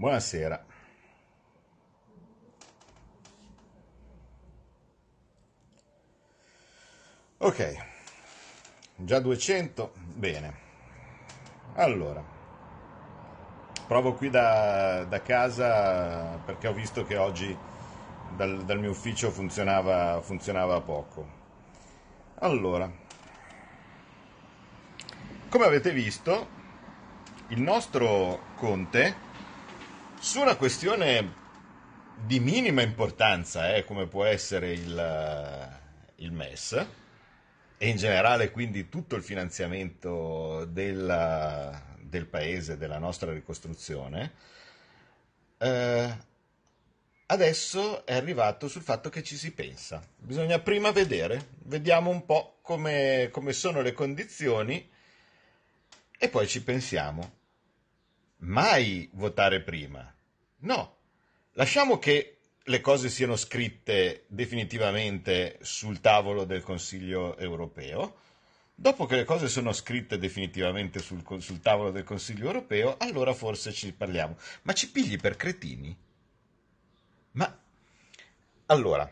Buonasera. Ok, già 200, bene. Allora, provo qui da, da casa perché ho visto che oggi dal, dal mio ufficio funzionava, funzionava poco. Allora, come avete visto, il nostro Conte, su una questione di minima importanza, eh, come può essere il, il MES, e in generale quindi tutto il finanziamento della, del paese, della nostra ricostruzione, eh, adesso è arrivato sul fatto che ci si pensa. Bisogna prima vedere, vediamo un po' come, come sono le condizioni e poi ci pensiamo. Mai votare prima. No, lasciamo che le cose siano scritte definitivamente sul tavolo del Consiglio europeo. Dopo che le cose sono scritte definitivamente sul, sul, tavolo del Consiglio europeo, allora forse ci parliamo. Ma ci pigli per cretini? Ma allora,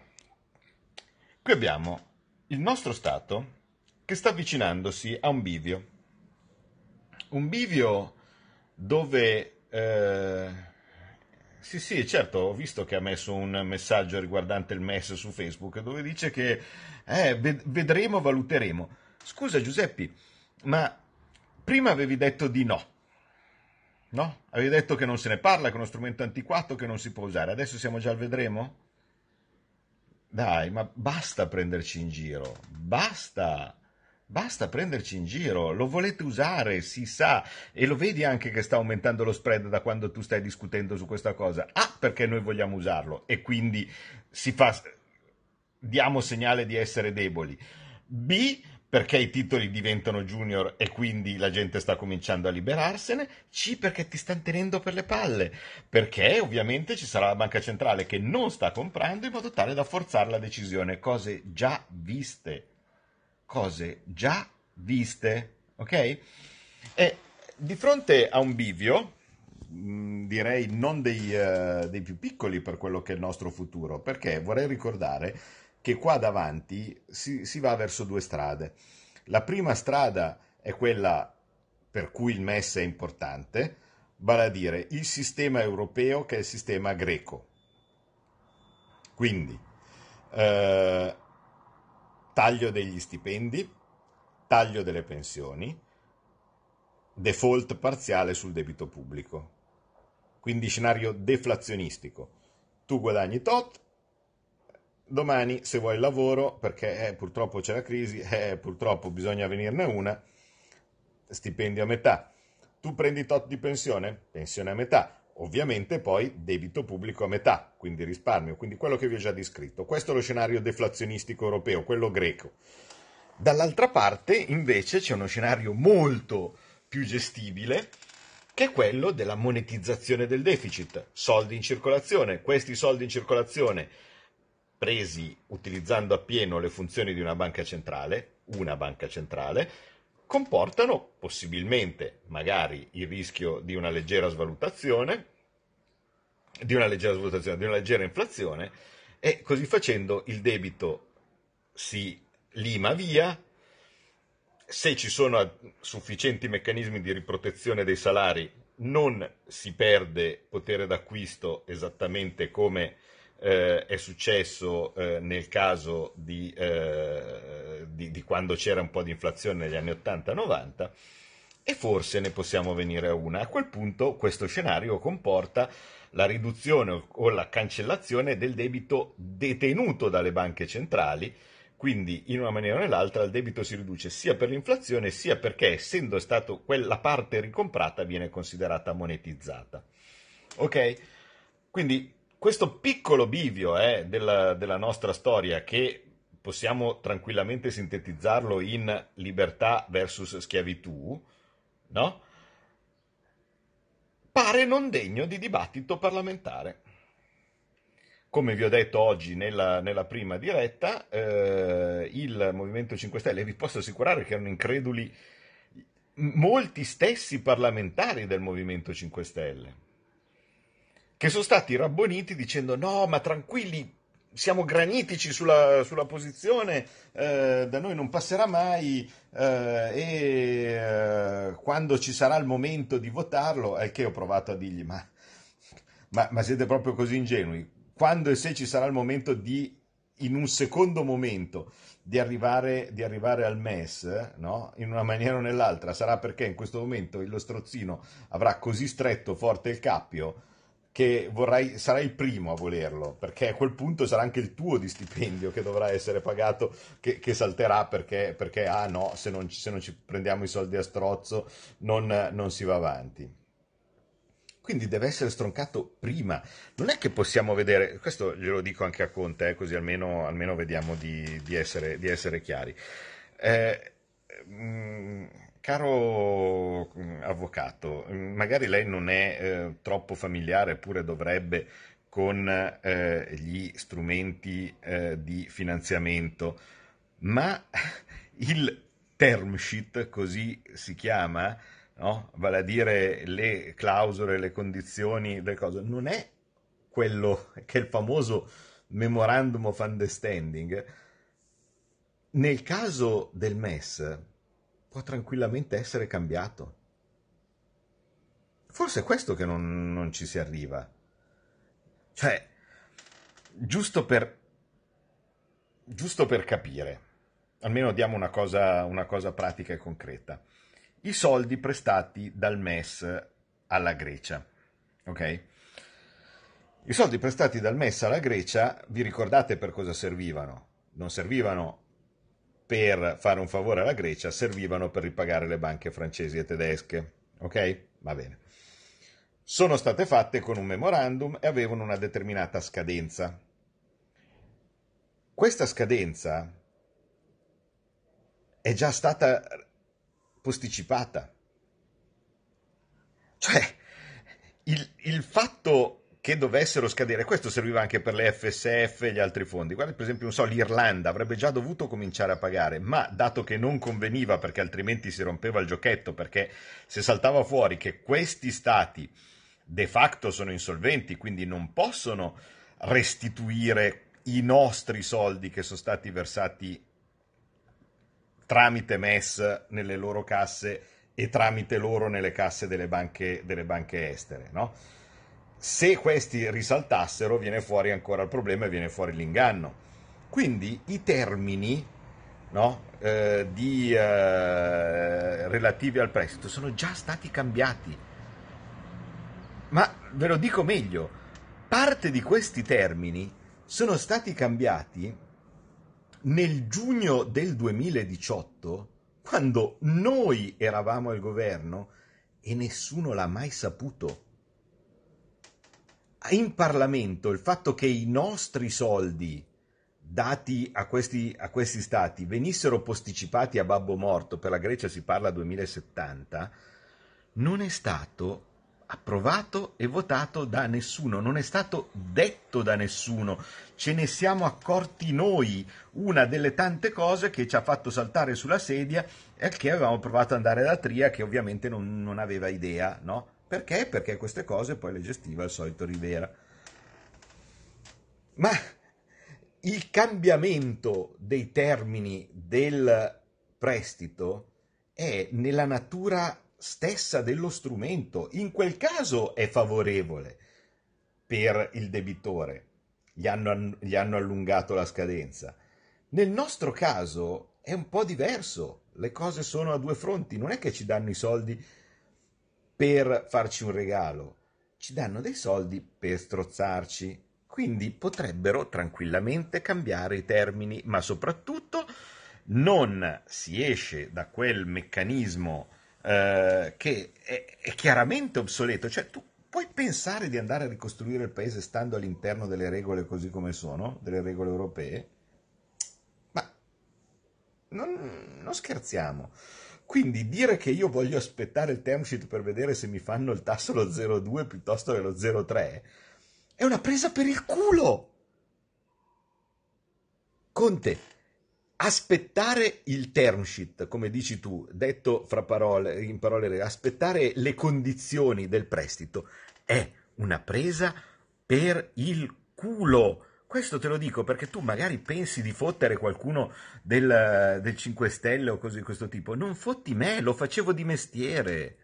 qui abbiamo il nostro Stato che sta avvicinandosi a un bivio. Un bivio dove eh, sì, sì, certo, ho visto che ha messo un messaggio riguardante il MES su Facebook dove dice che eh, vedremo, valuteremo. Scusa Giuseppe, ma prima avevi detto di no. No? Avevi detto che non se ne parla, che è uno strumento antiquato che non si può usare. Adesso siamo già al vedremo? Dai, ma basta prenderci in giro. Basta. Basta prenderci in giro, lo volete usare, si sa, e lo vedi anche che sta aumentando lo spread da quando tu stai discutendo su questa cosa. A, perché noi vogliamo usarlo. E quindi fa, diamo segnale di essere deboli. B, perché i titoli diventano junior e quindi la gente sta cominciando a liberarsene, C perché ti stanno tenendo per le palle, perché ovviamente ci sarà la banca centrale che non sta comprando in modo tale da forzare la decisione, cose già viste cose già viste, ok? E di fronte a un bivio, mm, direi non dei, uh, dei, più piccoli per quello che è il nostro futuro, perché vorrei ricordare che qua davanti si, si va verso due strade. La prima strada è quella per cui il MES è importante, vale a dire il sistema europeo che è il sistema greco. Quindi, eh, taglio degli stipendi, taglio delle pensioni, default parziale sul debito pubblico. Quindi scenario deflazionistico. Tu guadagni tot, domani se vuoi lavoro, perché eh, purtroppo c'è la crisi, eh, purtroppo bisogna venirne una, stipendio a metà. Tu prendi tot di pensione, pensione a metà. Ovviamente poi debito pubblico a metà, quindi risparmio, quindi quello che vi ho già descritto. Questo è lo scenario deflazionistico europeo, quello greco. Dall'altra parte invece c'è uno scenario molto più gestibile, che è quello della monetizzazione del deficit, soldi in circolazione. Questi soldi in circolazione presi utilizzando appieno le funzioni di una banca centrale, una banca centrale, comportano possibilmente magari il rischio di una leggera svalutazione, di una leggera svalutazione, di una leggera inflazione e così facendo il debito si lima via, se ci sono sufficienti meccanismi di riprotezione dei salari non si perde potere d'acquisto esattamente come eh, è successo eh, nel caso di, eh, di, di, quando c'era un po' di inflazione negli anni 80-90 e forse ne possiamo venire a una. A quel punto questo scenario comporta la riduzione o la cancellazione del debito detenuto dalle banche centrali, quindi in una maniera o nell'altra il debito si riduce sia per l'inflazione sia perché essendo stato quella parte ricomprata viene considerata monetizzata. Ok? Quindi questo piccolo bivio eh, della, della nostra storia che possiamo tranquillamente sintetizzarlo in libertà versus schiavitù, no? Pare non degno di dibattito parlamentare. Come vi ho detto oggi nella, nella prima diretta, eh, il Movimento 5 Stelle, vi posso assicurare che erano increduli molti stessi parlamentari del Movimento 5 Stelle che sono stati rabboniti dicendo no, ma tranquilli, siamo granitici sulla, sulla posizione, eh, da noi non passerà mai eh, e eh, quando ci sarà il momento di votarlo, è che ho provato a dirgli ma, ma, ma siete proprio così ingenui, quando e se ci sarà il momento di, in un secondo momento, di arrivare, di arrivare al MES, no? in una maniera o nell'altra, sarà perché in questo momento lo strozzino avrà così stretto forte il cappio che vorrai, sarai il primo a volerlo, perché a quel punto sarà anche il tuo di stipendio che dovrà essere pagato, che, che salterà perché, perché, ah no, se non, se non, ci prendiamo i soldi a strozzo non, non si va avanti. Quindi deve essere stroncato prima. Non è che possiamo vedere, questo glielo dico anche a Conte, eh, così almeno, almeno vediamo di, di, essere, di, essere, chiari. Eh, mh, mm, Caro mm, avvocato, mm, magari lei non è eh, troppo familiare, eppure dovrebbe, con eh, gli strumenti eh, di finanziamento, ma il term sheet, così si chiama, no? vale a dire le clausole, le condizioni, le cose, non è quello che è il famoso memorandum of understanding. Nel caso del MES, può tranquillamente essere cambiato. Forse è questo che non, non ci si arriva. Cioè, giusto per, giusto per capire, almeno diamo una cosa, una cosa pratica e concreta. I soldi prestati dal MES alla Grecia, ok? I soldi prestati dal MES alla Grecia, vi ricordate per cosa servivano? Non servivano per fare un favore alla Grecia servivano per ripagare le banche francesi e tedesche. Ok? Va bene. Sono state fatte con un memorandum e avevano una determinata scadenza. Questa scadenza è già stata posticipata. Cioè, il, il fatto che dovessero scadere. Questo serviva anche per le FSF e gli altri fondi. Guarda, per esempio, so, l'Irlanda avrebbe già dovuto cominciare a pagare, ma dato che non conveniva perché altrimenti si rompeva il giochetto, perché se saltava fuori che questi stati de facto sono insolventi, quindi non possono restituire i nostri soldi che sono stati versati tramite MES nelle loro casse e tramite loro nelle casse delle banche, delle banche estere, no? Se questi risaltassero viene fuori ancora il problema e viene fuori l'inganno. Quindi i termini no, eh, di, eh, relativi al prestito sono già stati cambiati. Ma ve lo dico meglio, parte di questi termini sono stati cambiati nel giugno del 2018, quando noi eravamo al governo e nessuno l'ha mai saputo in Parlamento il fatto che i nostri soldi dati a questi, a questi stati venissero posticipati a babbo morto, per la Grecia si parla 2070, non è stato approvato e votato da nessuno, non è stato detto da nessuno, ce ne siamo accorti noi, una delle tante cose che ci ha fatto saltare sulla sedia è che avevamo provato ad andare da Tria che ovviamente non, non aveva idea, no? Perché? Perché queste cose poi le gestiva il solito Rivera. Ma il cambiamento dei termini del prestito è nella natura stessa dello strumento. In quel caso è favorevole per il debitore, gli hanno, gli hanno allungato la scadenza. Nel nostro caso è un po' diverso, le cose sono a due fronti, non è che ci danno i soldi per farci un regalo, ci danno dei soldi per strozzarci. Quindi potrebbero tranquillamente cambiare i termini, ma soprattutto non si esce da quel meccanismo eh, che è, è, chiaramente obsoleto. Cioè, tu puoi pensare di andare a ricostruire il paese stando all'interno delle regole così come sono, delle regole europee? Ma non, non scherziamo. Quindi dire che io voglio aspettare il term sheet per vedere se mi fanno il tasso lo 0,2 piuttosto che lo 0,3 è una presa per il culo. Conte, aspettare il term sheet, come dici tu, detto parole, in parole, aspettare le condizioni del prestito è una presa per il culo. Questo te lo dico perché tu magari pensi di fottere qualcuno del, del 5 Stelle o cose di questo tipo. Non fotti me, lo facevo di mestiere.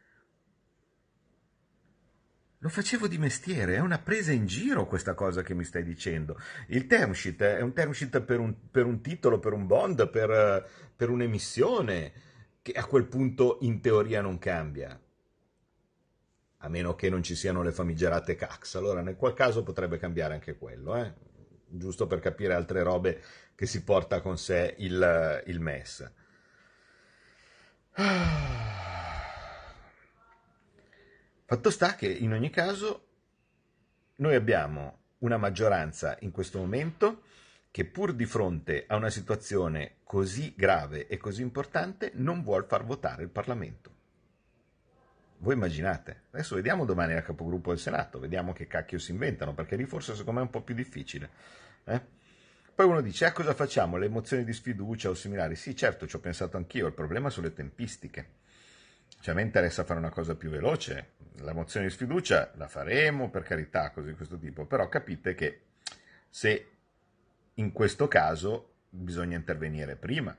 Lo facevo di mestiere, è una presa in giro questa cosa che mi stai dicendo. Il term sheet è un term sheet per un, per un titolo, per un bond, per, per un'emissione, che a quel punto in teoria non cambia. A meno che non ci siano le famigerate CAX. Allora nel qual caso potrebbe cambiare anche quello, eh? Giusto per capire altre robe che si porta con sé il, il MES. Fatto sta che in ogni caso noi abbiamo una maggioranza in questo momento che pur di fronte a una situazione così grave e così importante non vuole far votare il Parlamento. Voi immaginate? Adesso vediamo domani al capogruppo del Senato, vediamo che cacchio si inventano, perché lì forse secondo me è un po' più difficile. Eh? Poi uno dice, ah cosa facciamo? Le mozioni di sfiducia o similari? Sì, certo, ci ho pensato anch'io, il problema sono le tempistiche. Cioè, a me interessa fare una cosa più veloce, la mozione di sfiducia la faremo, per carità, cose di questo tipo, però capite che se in questo caso bisogna intervenire prima.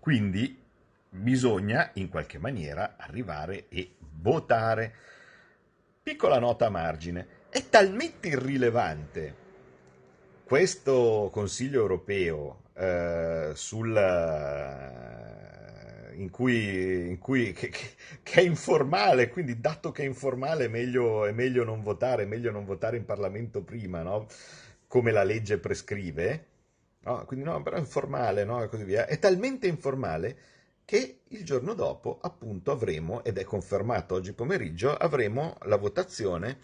Quindi bisogna in qualche maniera arrivare e votare. Piccola nota a margine, è talmente irrilevante questo Consiglio europeo eh, sul in cui, in cui che, che, è informale, quindi dato che è informale è meglio, è meglio non votare, è meglio non votare in Parlamento prima, no? come la legge prescrive, no? quindi no, però è informale no? e così via, è talmente informale che il giorno dopo appunto avremo, ed è confermato oggi pomeriggio, avremo la votazione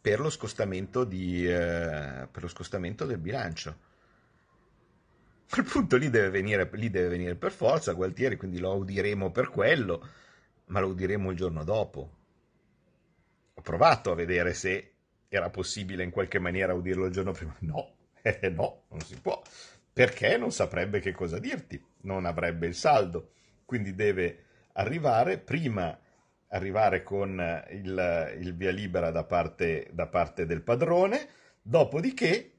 per lo scostamento, di, eh, per lo scostamento del bilancio quel punto lì deve, venire, lì deve venire per forza Gualtieri, quindi lo udiremo per quello, ma lo udiremo il giorno dopo. Ho provato a vedere se era possibile in qualche maniera udirlo il giorno prima. No, eh, no, non si può, perché non saprebbe che cosa dirti, non avrebbe il saldo, quindi deve arrivare. Prima arrivare con il, il via libera da parte, da parte del padrone, dopodiché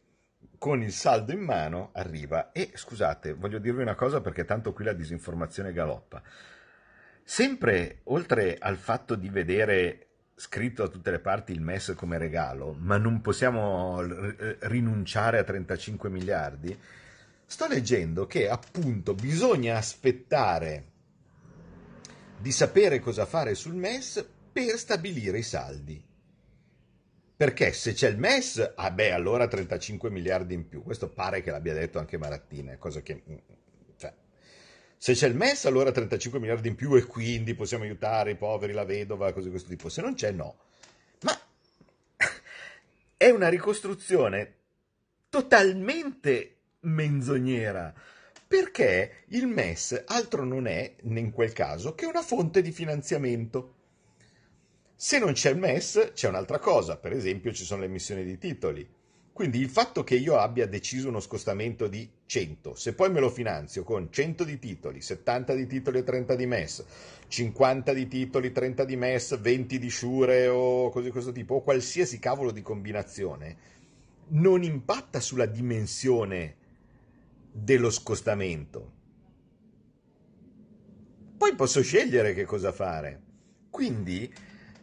con il saldo in mano arriva. E scusate, voglio dirvi una cosa perché tanto qui la disinformazione galoppa. Sempre oltre al fatto di vedere scritto da tutte le parti il MES come regalo, ma non possiamo rinunciare a 35 miliardi, sto leggendo che appunto bisogna aspettare di sapere cosa fare sul MES per stabilire i saldi. Perché se c'è il MES, ah beh, allora 35 miliardi in più. Questo pare che l'abbia detto anche Marattina, cosa che... Mm, cioè, se c'è il MES, allora 35 miliardi in più e quindi possiamo aiutare i poveri, la vedova, cose di questo tipo. Se non c'è, no. Ma è una ricostruzione totalmente menzognera perché il MES altro non è, in quel caso, che una fonte di finanziamento. Se non c'è il MES, c'è un'altra cosa, per esempio ci sono le emissioni di titoli. Quindi il fatto che io abbia deciso uno scostamento di 100, se poi me lo finanzio con 100 di titoli, 70 di titoli e 30 di MES, 50 di titoli, 30 di MES, 20 di Shure o cose di questo tipo, o qualsiasi cavolo di combinazione, non impatta sulla dimensione dello scostamento. Poi posso scegliere che cosa fare. Quindi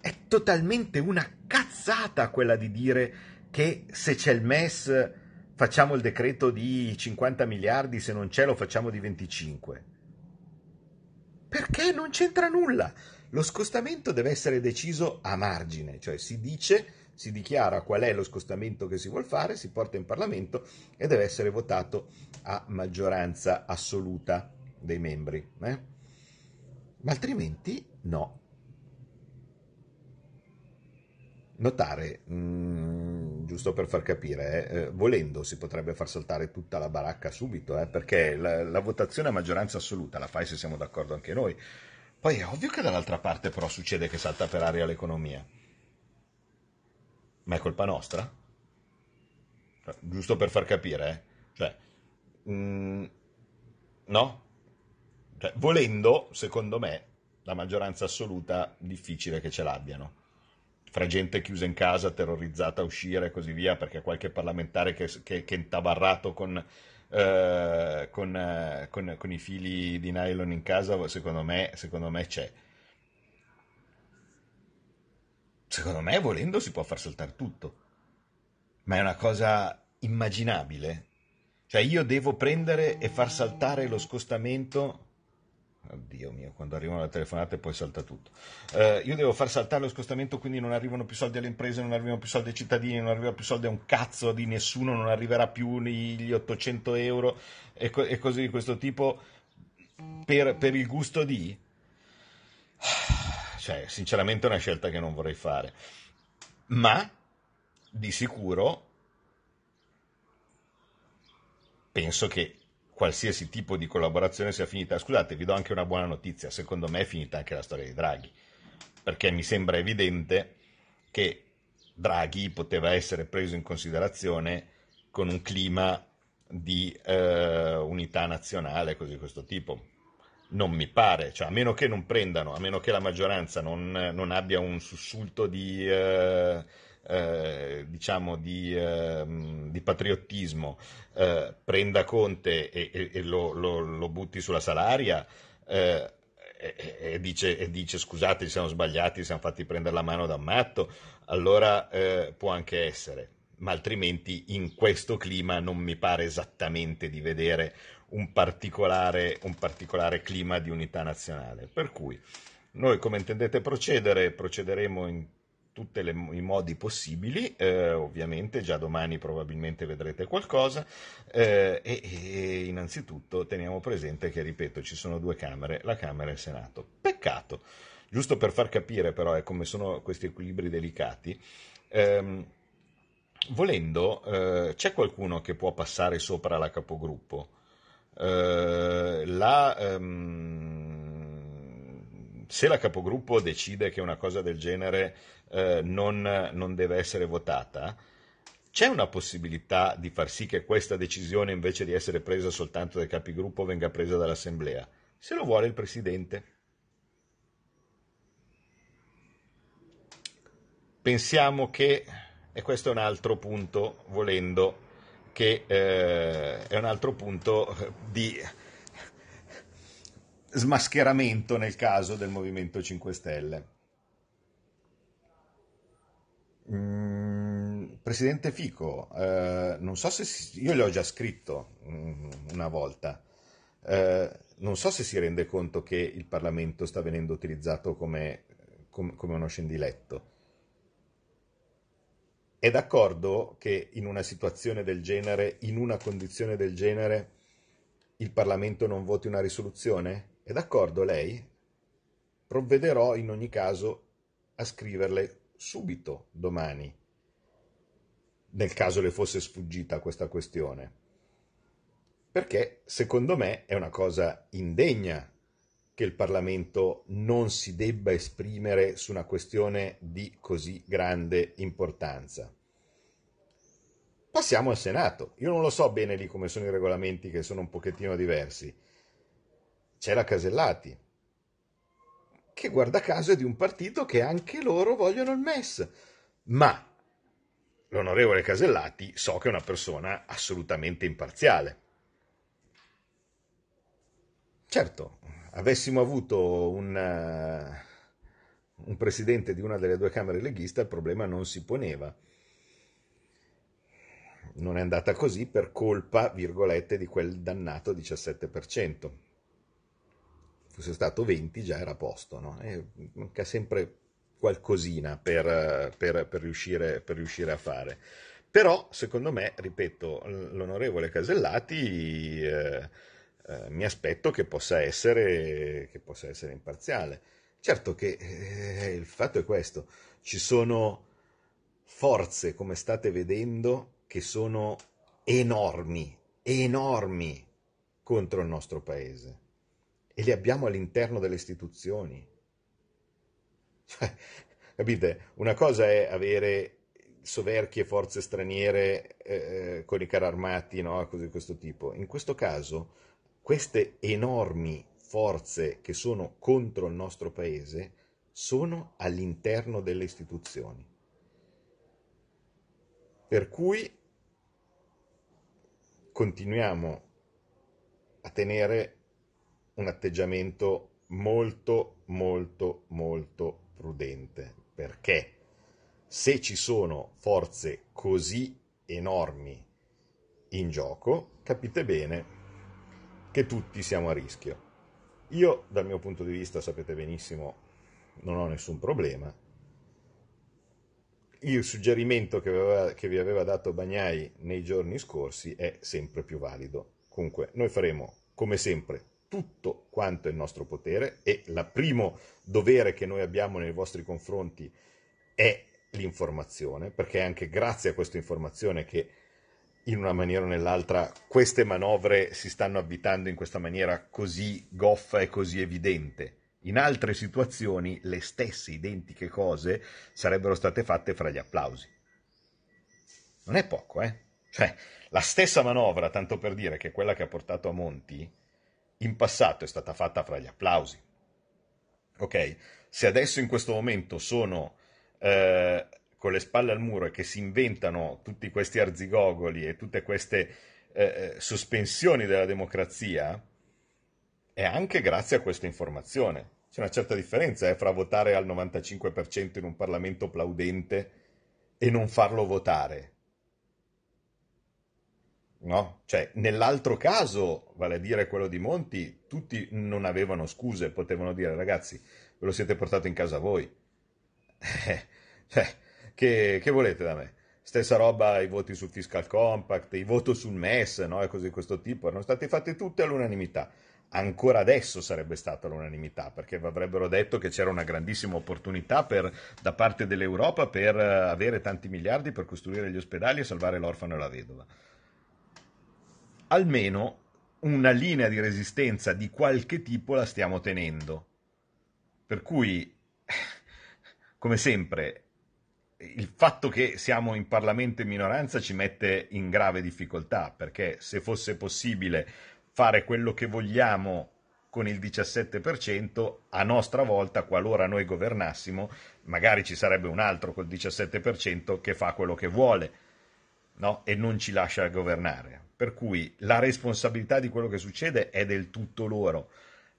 è totalmente una cazzata quella di dire che se c'è il MES facciamo il decreto di 50 miliardi, se non c'è lo facciamo di 25. Perché non c'entra nulla. Lo scostamento deve essere deciso a margine, cioè si dice, si dichiara qual è lo scostamento che si vuole fare, si porta in Parlamento e deve essere votato a maggioranza assoluta dei membri. Eh? Ma altrimenti no. notare, mh, mm, giusto per far capire, eh, volendo si potrebbe far saltare tutta la baracca subito, eh, perché la, la, votazione a maggioranza assoluta la fai se siamo d'accordo anche noi. Poi è ovvio che dall'altra parte però succede che salta per aria l'economia. Ma è colpa nostra? Giusto per far capire, eh? Cioè, mh, mm, no? Cioè, volendo, secondo me, la maggioranza assoluta difficile che ce l'abbiano fra gente chiusa in casa, terrorizzata a uscire e così via, perché qualche parlamentare che, che, che è intabarrato con, eh, con, eh, con, con, i fili di nylon in casa, secondo me, secondo me c'è. Secondo me, volendo, si può far saltare tutto. Ma è una cosa immaginabile. Cioè, io devo prendere e far saltare lo scostamento Oddio mio, quando arrivano le telefonate poi salta tutto. Uh, io devo far saltare lo scostamento, quindi non arrivano più soldi alle imprese, non arrivano più soldi ai cittadini, non arriva più soldi a un cazzo di nessuno, non arriverà più gli 800 euro e, co- e cose di questo tipo per, per il gusto di... Cioè, sinceramente è una scelta che non vorrei fare. Ma di sicuro penso che qualsiasi tipo di collaborazione sia finita. Scusate, vi do anche una buona notizia, secondo me è finita anche la storia di Draghi, perché mi sembra evidente che Draghi poteva essere preso in considerazione con un clima di eh, unità nazionale, così di questo tipo. Non mi pare, cioè, a meno che non prendano, a meno che la maggioranza non, non abbia un sussulto di... Eh, eh, diciamo di, eh, di patriottismo eh, prenda Conte e, e, e lo, lo, lo, butti sulla salaria eh, e, dice, e dice scusate ci siamo sbagliati, ci siamo fatti prendere la mano da un matto, allora eh, può anche essere, ma altrimenti in questo clima non mi pare esattamente di vedere un particolare, un particolare clima di unità nazionale. Per cui noi come intendete procedere? Procederemo in tutti i modi possibili, eh, ovviamente già domani probabilmente vedrete qualcosa eh, e, e, innanzitutto teniamo presente che, ripeto, ci sono due Camere, la Camera e il Senato. Peccato, giusto per far capire però eh, come sono questi equilibri delicati, ehm, volendo eh, c'è qualcuno che può passare sopra la capogruppo. Eh, la... Ehm, se la capogruppo decide che una cosa del genere eh, non, non deve essere votata, c'è una possibilità di far sì che questa decisione, invece di essere presa soltanto dai capigruppo, venga presa dall'Assemblea, se lo vuole il Presidente. Pensiamo che, e questo è un altro punto, volendo, che eh, è un altro punto di smascheramento nel caso del Movimento 5 Stelle. Mm, Presidente Fico, eh, non so se si, io l'ho già scritto mm, una volta, eh, non so se si rende conto che il Parlamento sta venendo utilizzato come, come, come uno scendiletto. È d'accordo che in una situazione del genere, in una condizione del genere, il Parlamento non voti una risoluzione? È d'accordo lei? Provvederò in ogni caso a scriverle subito domani, nel caso le fosse sfuggita questa questione. Perché secondo me è una cosa indegna che il Parlamento non si debba esprimere su una questione di così grande importanza. Passiamo al Senato. Io non lo so bene lì come sono i regolamenti che sono un pochettino diversi c'è la Casellati, che guarda caso è di un partito che anche loro vogliono il MES. Ma l'onorevole Casellati so che è una persona assolutamente imparziale. Certo, avessimo avuto un, uh, un presidente di una delle due Camere leghiste, il problema non si poneva. Non è andata così per colpa, virgolette, di quel dannato 17% fosse stato 20 già era a posto, no? manca sempre qualcosina per, per, per, riuscire, per riuscire a fare. Però, secondo me, ripeto, l'onorevole Casellati eh, eh, mi aspetto che possa, essere, che possa essere imparziale. Certo che eh, il fatto è questo, ci sono forze, come state vedendo, che sono enormi, enormi contro il nostro paese e li abbiamo all'interno delle istituzioni. Cioè, capite? Una cosa è avere soverchie forze straniere eh, con i carri armati, no? cose di questo tipo. In questo caso, queste enormi forze che sono contro il nostro paese sono all'interno delle istituzioni. Per cui continuiamo a tenere un atteggiamento molto, molto, molto prudente, perché se ci sono forze così enormi in gioco, capite bene che tutti siamo a rischio. Io, dal mio punto di vista, sapete benissimo, non ho nessun problema. Il suggerimento che, aveva, che vi aveva dato Bagnai nei giorni scorsi è sempre più valido. Comunque, noi faremo, come sempre, tutto quanto è il nostro potere e il primo dovere che noi abbiamo nei vostri confronti è l'informazione, perché è anche grazie a questa informazione che in una maniera o nell'altra queste manovre si stanno abitando in questa maniera così goffa e così evidente. In altre situazioni le stesse identiche cose sarebbero state fatte fra gli applausi. Non è poco, eh? Cioè, la stessa manovra, tanto per dire che quella che ha portato a Monti, in passato è stata fatta fra gli applausi. Ok? Se adesso in questo momento sono eh, con le spalle al muro e che si inventano tutti questi arzigogoli e tutte queste eh, eh, sospensioni della democrazia, è anche grazie a questa informazione. C'è una certa differenza eh, fra votare al 95% in un Parlamento plaudente e non farlo votare. No? Cioè, nell'altro caso, vale a dire quello di Monti, tutti non avevano scuse, potevano dire ragazzi, ve lo siete portato in casa voi. cioè, che, che, volete da me? Stessa roba i voti sul fiscal compact, i voti sul MES, no? e cose di questo tipo, erano state fatte tutte all'unanimità. Ancora adesso sarebbe stata l'unanimità, perché avrebbero detto che c'era una grandissima opportunità per, da parte dell'Europa per eh, avere tanti miliardi per costruire gli ospedali e salvare l'orfano e la vedova. Almeno una linea di resistenza di qualche tipo la stiamo tenendo. Per cui, come sempre, il fatto che siamo in Parlamento in minoranza ci mette in grave difficoltà, perché se fosse possibile fare quello che vogliamo con il 17%, a nostra volta, qualora noi governassimo, magari ci sarebbe un altro col 17% che fa quello che vuole no? e non ci lascia governare. Per cui la responsabilità di quello che succede è del tutto loro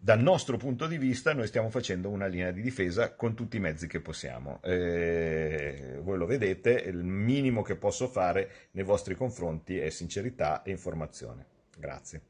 dal nostro punto di vista noi stiamo facendo una linea di difesa con tutti i mezzi che possiamo. Eh, voi lo vedete, il minimo che posso fare nei vostri confronti è sincerità e informazione. Grazie.